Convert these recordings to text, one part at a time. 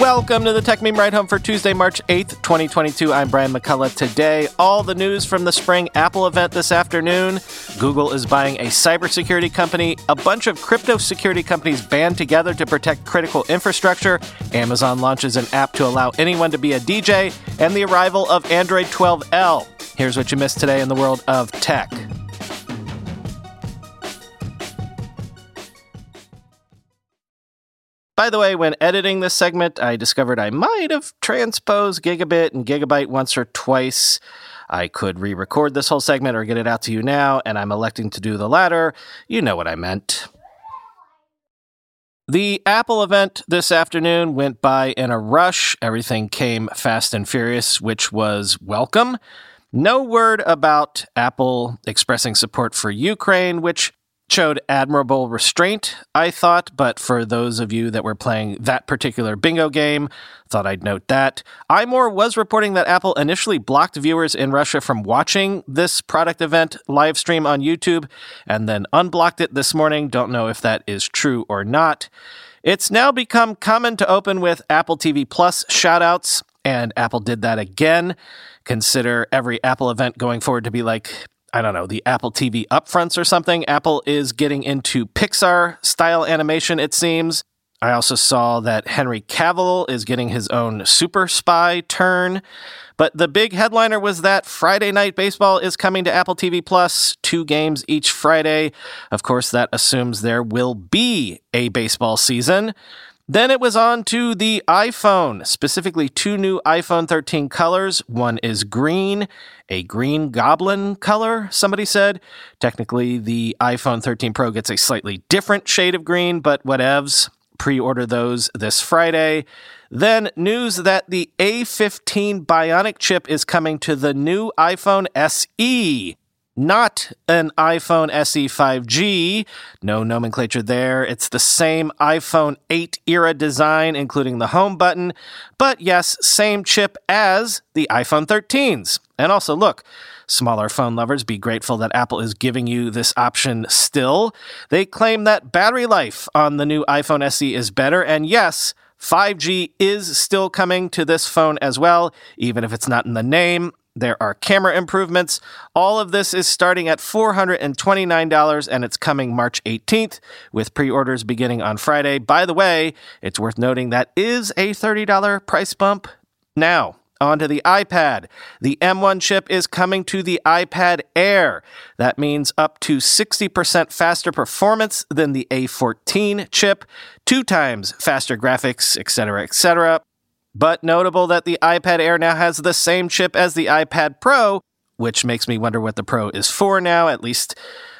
Welcome to the Techmeme Ride Home for Tuesday, March 8th, 2022. I'm Brian McCullough. Today, all the news from the spring Apple event this afternoon. Google is buying a cybersecurity company. A bunch of crypto security companies band together to protect critical infrastructure. Amazon launches an app to allow anyone to be a DJ. And the arrival of Android 12L. Here's what you missed today in the world of tech. By the way, when editing this segment, I discovered I might have transposed gigabit and gigabyte once or twice. I could re record this whole segment or get it out to you now, and I'm electing to do the latter. You know what I meant. The Apple event this afternoon went by in a rush. Everything came fast and furious, which was welcome. No word about Apple expressing support for Ukraine, which showed admirable restraint, I thought, but for those of you that were playing that particular bingo game, thought I'd note that. iMore was reporting that Apple initially blocked viewers in Russia from watching this product event live stream on YouTube and then unblocked it this morning. Don't know if that is true or not. It's now become common to open with Apple TV Plus shoutouts, and Apple did that again. Consider every Apple event going forward to be like I don't know, the Apple TV upfronts or something. Apple is getting into Pixar style animation, it seems. I also saw that Henry Cavill is getting his own super spy turn. But the big headliner was that Friday Night Baseball is coming to Apple TV Plus, two games each Friday. Of course, that assumes there will be a baseball season. Then it was on to the iPhone, specifically two new iPhone 13 colors. One is green, a green goblin color, somebody said. Technically, the iPhone 13 Pro gets a slightly different shade of green, but whatevs. Pre order those this Friday. Then news that the A15 Bionic chip is coming to the new iPhone SE not an iPhone SE 5G. No nomenclature there. It's the same iPhone 8 era design, including the home button, but yes, same chip as the iPhone 13s. And also, look, smaller phone lovers, be grateful that Apple is giving you this option still. They claim that battery life on the new iPhone SE is better, and yes, 5G is still coming to this phone as well, even if it's not in the name. There are camera improvements. All of this is starting at $429 and it's coming March 18th with pre orders beginning on Friday. By the way, it's worth noting that is a $30 price bump. Now, onto the iPad. The M1 chip is coming to the iPad Air. That means up to 60% faster performance than the A14 chip, two times faster graphics, etc., etc. But notable that the iPad Air now has the same chip as the iPad Pro, which makes me wonder what the Pro is for now, at least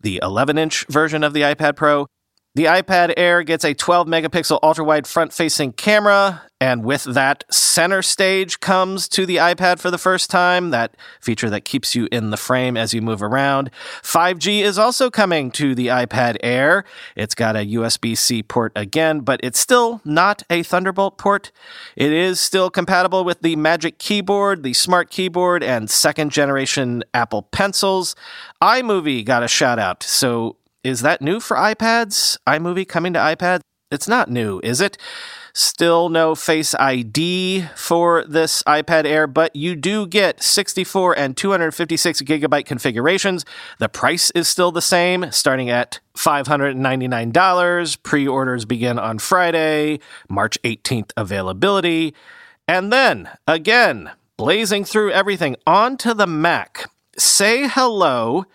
the 11 inch version of the iPad Pro. The iPad Air gets a 12 megapixel ultra wide front facing camera, and with that, center stage comes to the iPad for the first time, that feature that keeps you in the frame as you move around. 5G is also coming to the iPad Air. It's got a USB C port again, but it's still not a Thunderbolt port. It is still compatible with the Magic Keyboard, the Smart Keyboard, and second generation Apple Pencils. iMovie got a shout out, so is that new for iPads? iMovie coming to iPad? It's not new, is it? Still no Face ID for this iPad Air, but you do get 64 and 256 gigabyte configurations. The price is still the same, starting at $599. Pre orders begin on Friday, March 18th availability. And then, again, blazing through everything onto the Mac. Say hello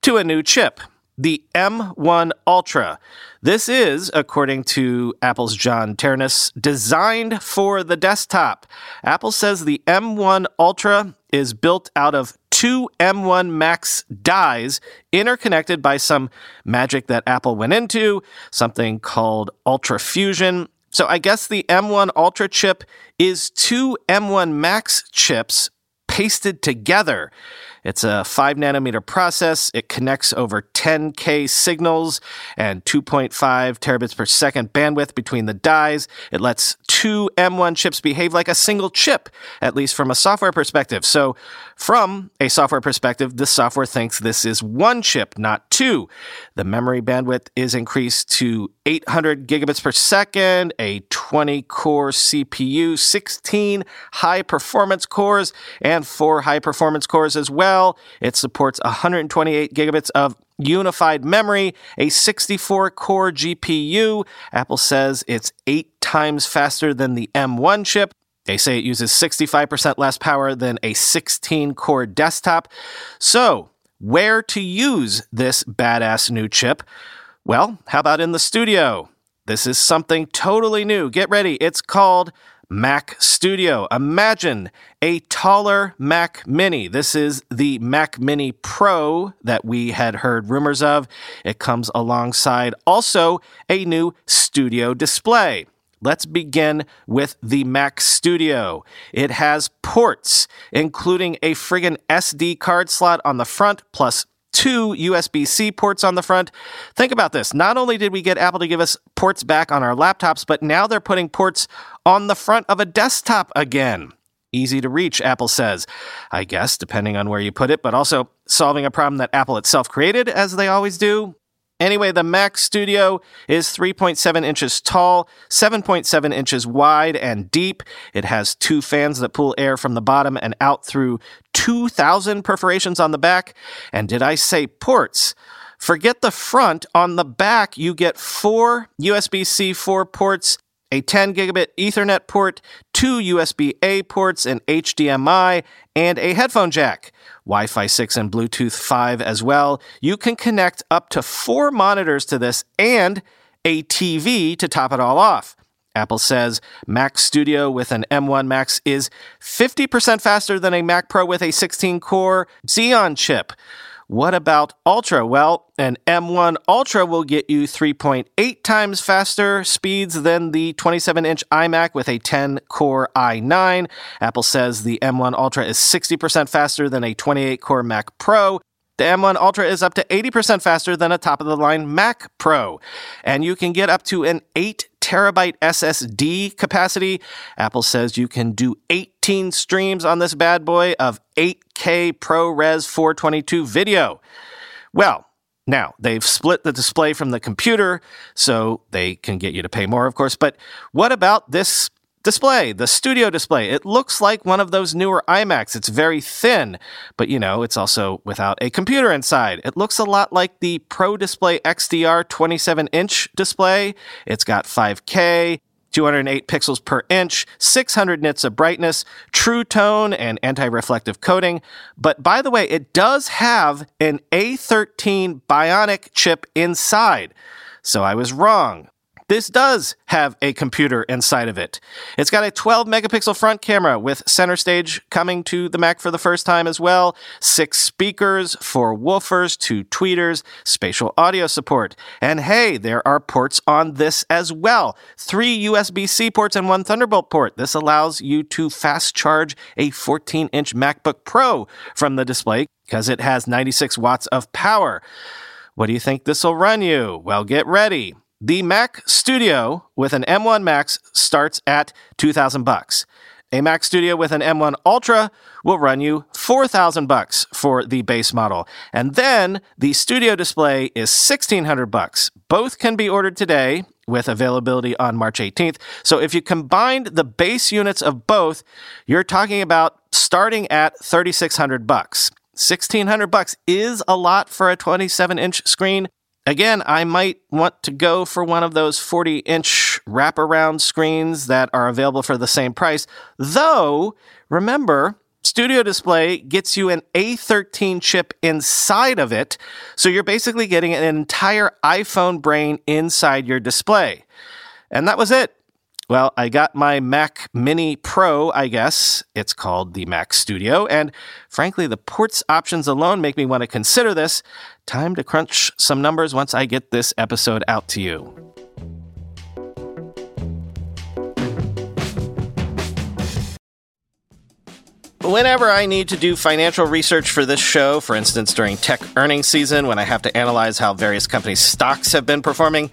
to a new chip the M1 Ultra. This is, according to Apple's John Ternus, designed for the desktop. Apple says the M1 Ultra is built out of two M1 Max dies interconnected by some magic that Apple went into, something called UltraFusion. So I guess the M1 Ultra chip is two M1 Max chips pasted together. It's a 5 nanometer process. It connects over 10K signals and 2.5 terabits per second bandwidth between the dies. It lets two M1 chips behave like a single chip, at least from a software perspective. So, from a software perspective, the software thinks this is one chip, not two. The memory bandwidth is increased to 800 gigabits per second, a 20 core CPU, 16 high performance cores, and four high performance cores as well. It supports 128 gigabits of unified memory, a 64 core GPU. Apple says it's eight times faster than the M1 chip. They say it uses 65% less power than a 16 core desktop. So, where to use this badass new chip? Well, how about in the studio? This is something totally new. Get ready. It's called Mac Studio. Imagine a taller Mac Mini. This is the Mac Mini Pro that we had heard rumors of. It comes alongside also a new studio display. Let's begin with the Mac Studio. It has ports, including a friggin' SD card slot on the front, plus two USB C ports on the front. Think about this. Not only did we get Apple to give us ports back on our laptops, but now they're putting ports on the front of a desktop again. Easy to reach, Apple says. I guess, depending on where you put it, but also solving a problem that Apple itself created, as they always do. Anyway, the Mac Studio is 3.7 inches tall, 7.7 inches wide and deep. It has two fans that pull air from the bottom and out through 2,000 perforations on the back. And did I say ports? Forget the front. On the back, you get four USB C 4 ports, a 10 gigabit Ethernet port, two USB A ports, an HDMI, and a headphone jack. Wi Fi 6 and Bluetooth 5 as well. You can connect up to four monitors to this and a TV to top it all off. Apple says Mac Studio with an M1 Max is 50% faster than a Mac Pro with a 16 core Xeon chip. What about Ultra? Well, an M1 Ultra will get you 3.8 times faster speeds than the 27 inch iMac with a 10 core i9. Apple says the M1 Ultra is 60% faster than a 28 core Mac Pro. The M1 Ultra is up to 80% faster than a top of the line Mac Pro. And you can get up to an 8 terabyte SSD capacity. Apple says you can do 18 streams on this bad boy of 8K ProRes 422 video. Well, now, they've split the display from the computer, so they can get you to pay more, of course. But what about this display, the studio display. It looks like one of those newer iMacs. It's very thin, but you know, it's also without a computer inside. It looks a lot like the Pro Display XDR 27 inch display. It's got 5K. 208 pixels per inch, 600 nits of brightness, true tone, and anti reflective coating. But by the way, it does have an A13 Bionic chip inside. So I was wrong. This does have a computer inside of it. It's got a 12 megapixel front camera with center stage coming to the Mac for the first time as well, six speakers, four woofers, two tweeters, spatial audio support. And hey, there are ports on this as well. Three USB C ports and one Thunderbolt port. This allows you to fast charge a 14 inch MacBook Pro from the display because it has 96 watts of power. What do you think this will run you? Well, get ready. The Mac Studio with an M1 Max starts at 2000 bucks. A Mac Studio with an M1 Ultra will run you 4000 bucks for the base model. And then the Studio display is 1600 bucks. Both can be ordered today with availability on March 18th. So if you combined the base units of both, you're talking about starting at 3600 bucks. 1600 bucks is a lot for a 27 inch screen, Again, I might want to go for one of those 40 inch wraparound screens that are available for the same price. Though, remember, Studio Display gets you an A13 chip inside of it, so you're basically getting an entire iPhone brain inside your display. And that was it. Well, I got my Mac Mini Pro, I guess. It's called the Mac Studio. And frankly, the ports options alone make me want to consider this. Time to crunch some numbers once I get this episode out to you. Whenever I need to do financial research for this show, for instance during tech earnings season when I have to analyze how various companies' stocks have been performing,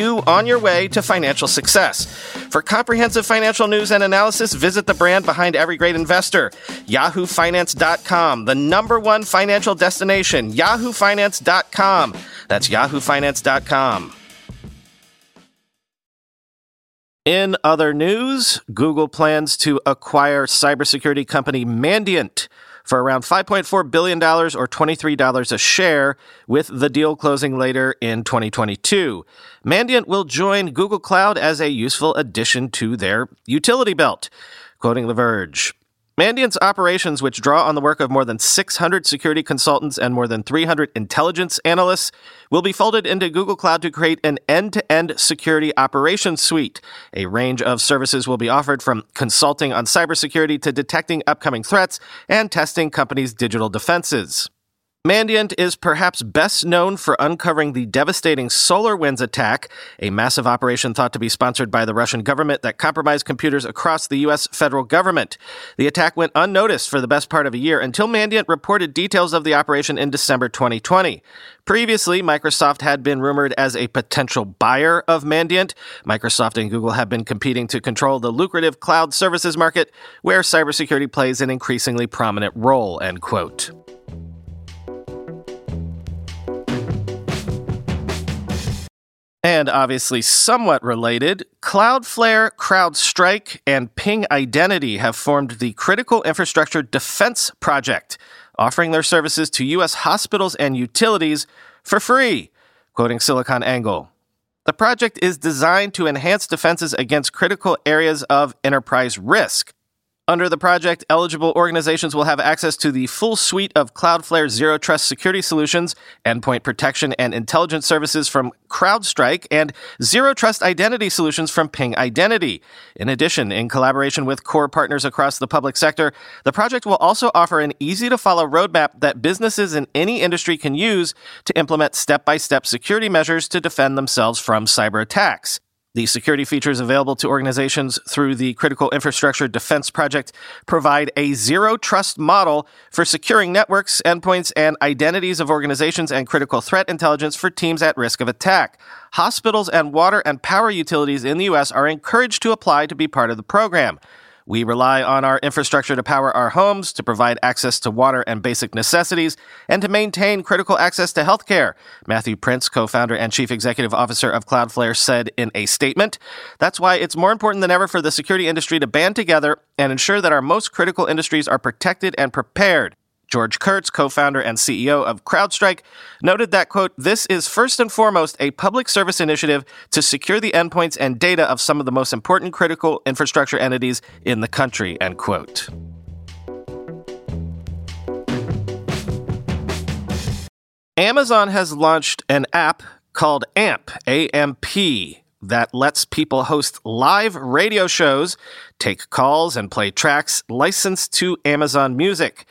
you on your way to financial success. For comprehensive financial news and analysis, visit the brand behind every great investor, yahoofinance.com, the number one financial destination, yahoofinance.com. That's yahoofinance.com. In other news, Google plans to acquire cybersecurity company Mandiant for around $5.4 billion or $23 a share, with the deal closing later in 2022. Mandiant will join Google Cloud as a useful addition to their utility belt. Quoting The Verge. Mandiant's operations, which draw on the work of more than 600 security consultants and more than 300 intelligence analysts, will be folded into Google Cloud to create an end to end security operations suite. A range of services will be offered from consulting on cybersecurity to detecting upcoming threats and testing companies' digital defenses. Mandiant is perhaps best known for uncovering the devastating SolarWinds attack, a massive operation thought to be sponsored by the Russian government that compromised computers across the U.S. federal government. The attack went unnoticed for the best part of a year until Mandiant reported details of the operation in December 2020. Previously, Microsoft had been rumored as a potential buyer of Mandiant. Microsoft and Google have been competing to control the lucrative cloud services market, where cybersecurity plays an increasingly prominent role, end quote. And obviously, somewhat related, Cloudflare, CrowdStrike, and Ping Identity have formed the Critical Infrastructure Defense Project, offering their services to U.S. hospitals and utilities for free, quoting SiliconANGLE. The project is designed to enhance defenses against critical areas of enterprise risk. Under the project, eligible organizations will have access to the full suite of Cloudflare Zero Trust security solutions, endpoint protection and intelligence services from CrowdStrike, and Zero Trust identity solutions from Ping Identity. In addition, in collaboration with core partners across the public sector, the project will also offer an easy to follow roadmap that businesses in any industry can use to implement step by step security measures to defend themselves from cyber attacks. The security features available to organizations through the Critical Infrastructure Defense Project provide a zero trust model for securing networks, endpoints, and identities of organizations and critical threat intelligence for teams at risk of attack. Hospitals and water and power utilities in the U.S. are encouraged to apply to be part of the program. We rely on our infrastructure to power our homes, to provide access to water and basic necessities, and to maintain critical access to healthcare, Matthew Prince, co-founder and chief executive officer of Cloudflare, said in a statement. That's why it's more important than ever for the security industry to band together and ensure that our most critical industries are protected and prepared. George Kurtz, co-founder and CEO of CrowdStrike, noted that, quote, this is first and foremost a public service initiative to secure the endpoints and data of some of the most important critical infrastructure entities in the country, end quote. Amazon has launched an app called AMP, AMP, that lets people host live radio shows, take calls, and play tracks licensed to Amazon Music.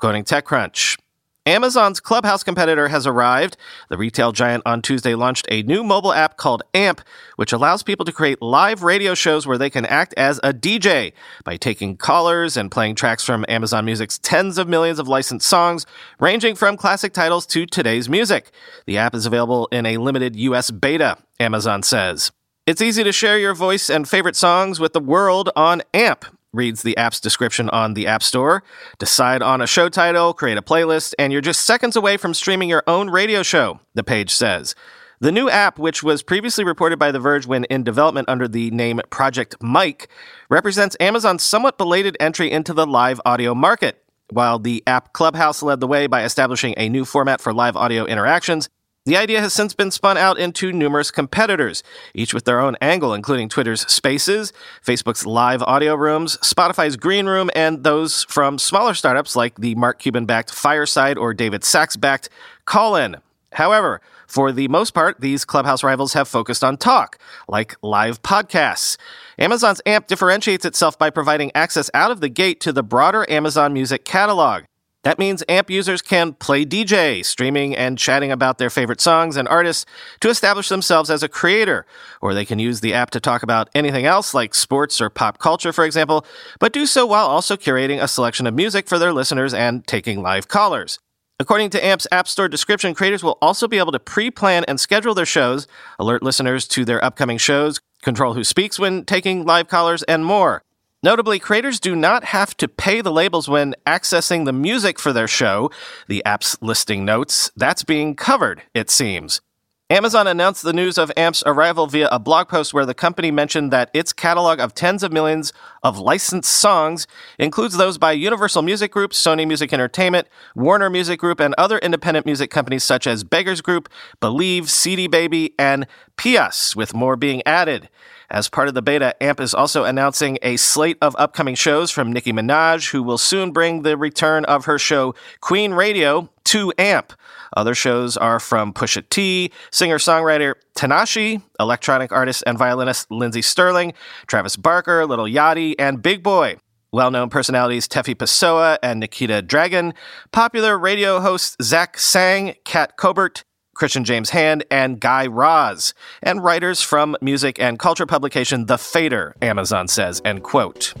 Quoting TechCrunch. Amazon's Clubhouse competitor has arrived. The retail giant on Tuesday launched a new mobile app called AMP, which allows people to create live radio shows where they can act as a DJ by taking callers and playing tracks from Amazon Music's tens of millions of licensed songs, ranging from classic titles to today's music. The app is available in a limited US beta, Amazon says. It's easy to share your voice and favorite songs with the world on AMP reads the app's description on the App Store. Decide on a show title, create a playlist, and you're just seconds away from streaming your own radio show, the page says. The new app, which was previously reported by The Verge when in development under the name Project Mic, represents Amazon's somewhat belated entry into the live audio market. While the app Clubhouse led the way by establishing a new format for live audio interactions, the idea has since been spun out into numerous competitors, each with their own angle, including Twitter's Spaces, Facebook's Live Audio Rooms, Spotify's Green Room, and those from smaller startups like the Mark Cuban backed Fireside or David Sacks backed Callin. However, for the most part, these Clubhouse rivals have focused on talk, like live podcasts. Amazon's AMP differentiates itself by providing access out of the gate to the broader Amazon Music catalog. That means AMP users can play DJ, streaming and chatting about their favorite songs and artists to establish themselves as a creator. Or they can use the app to talk about anything else like sports or pop culture, for example, but do so while also curating a selection of music for their listeners and taking live callers. According to AMP's App Store description, creators will also be able to pre plan and schedule their shows, alert listeners to their upcoming shows, control who speaks when taking live callers, and more. Notably, creators do not have to pay the labels when accessing the music for their show, the app's listing notes. That's being covered, it seems. Amazon announced the news of AMP's arrival via a blog post where the company mentioned that its catalog of tens of millions of licensed songs includes those by Universal Music Group, Sony Music Entertainment, Warner Music Group, and other independent music companies such as Beggars Group, Believe, CD Baby, and Pias, with more being added. As part of the beta, AMP is also announcing a slate of upcoming shows from Nicki Minaj, who will soon bring the return of her show Queen Radio to AMP. Other shows are from Pusha T, singer songwriter Tinashe, electronic artist and violinist Lindsey Stirling, Travis Barker, Lil Yachty, and Big Boy. Well known personalities Tefi Pessoa and Nikita Dragon, popular radio hosts Zach Sang, Kat Corbett, Christian James Hand, and Guy Raz, and writers from music and culture publication The Fader, Amazon says, end quote.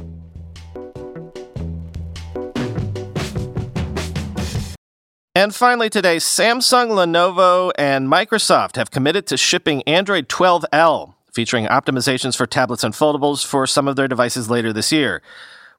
And finally today, Samsung, Lenovo, and Microsoft have committed to shipping Android 12L, featuring optimizations for tablets and foldables for some of their devices later this year.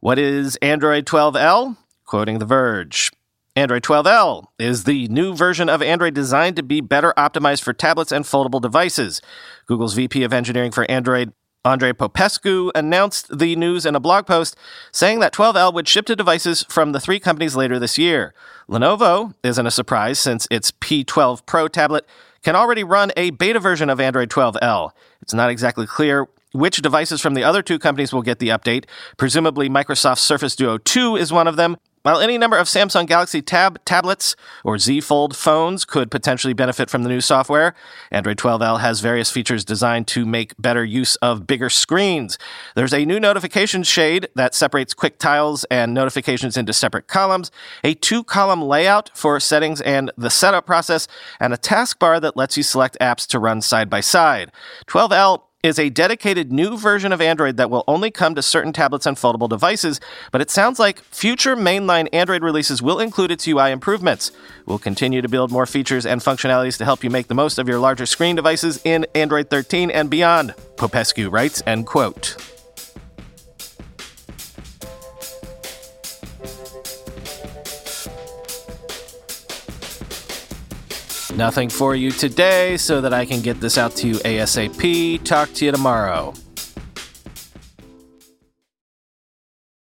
What is Android 12L? Quoting The Verge. Android 12L is the new version of Android designed to be better optimized for tablets and foldable devices. Google's VP of Engineering for Android, Andrei Popescu, announced the news in a blog post saying that 12L would ship to devices from the three companies later this year. Lenovo isn't a surprise since its P12 Pro tablet can already run a beta version of Android 12L. It's not exactly clear which devices from the other two companies will get the update. Presumably, Microsoft Surface Duo 2 is one of them, while any number of Samsung Galaxy Tab tablets or Z Fold phones could potentially benefit from the new software, Android 12L has various features designed to make better use of bigger screens. There's a new notification shade that separates quick tiles and notifications into separate columns, a two column layout for settings and the setup process, and a taskbar that lets you select apps to run side by side. 12L is a dedicated new version of Android that will only come to certain tablets and foldable devices, but it sounds like future mainline Android releases will include its UI improvements. We'll continue to build more features and functionalities to help you make the most of your larger screen devices in Android 13 and beyond, Popescu writes, end quote. Nothing for you today so that I can get this out to you ASAP. Talk to you tomorrow.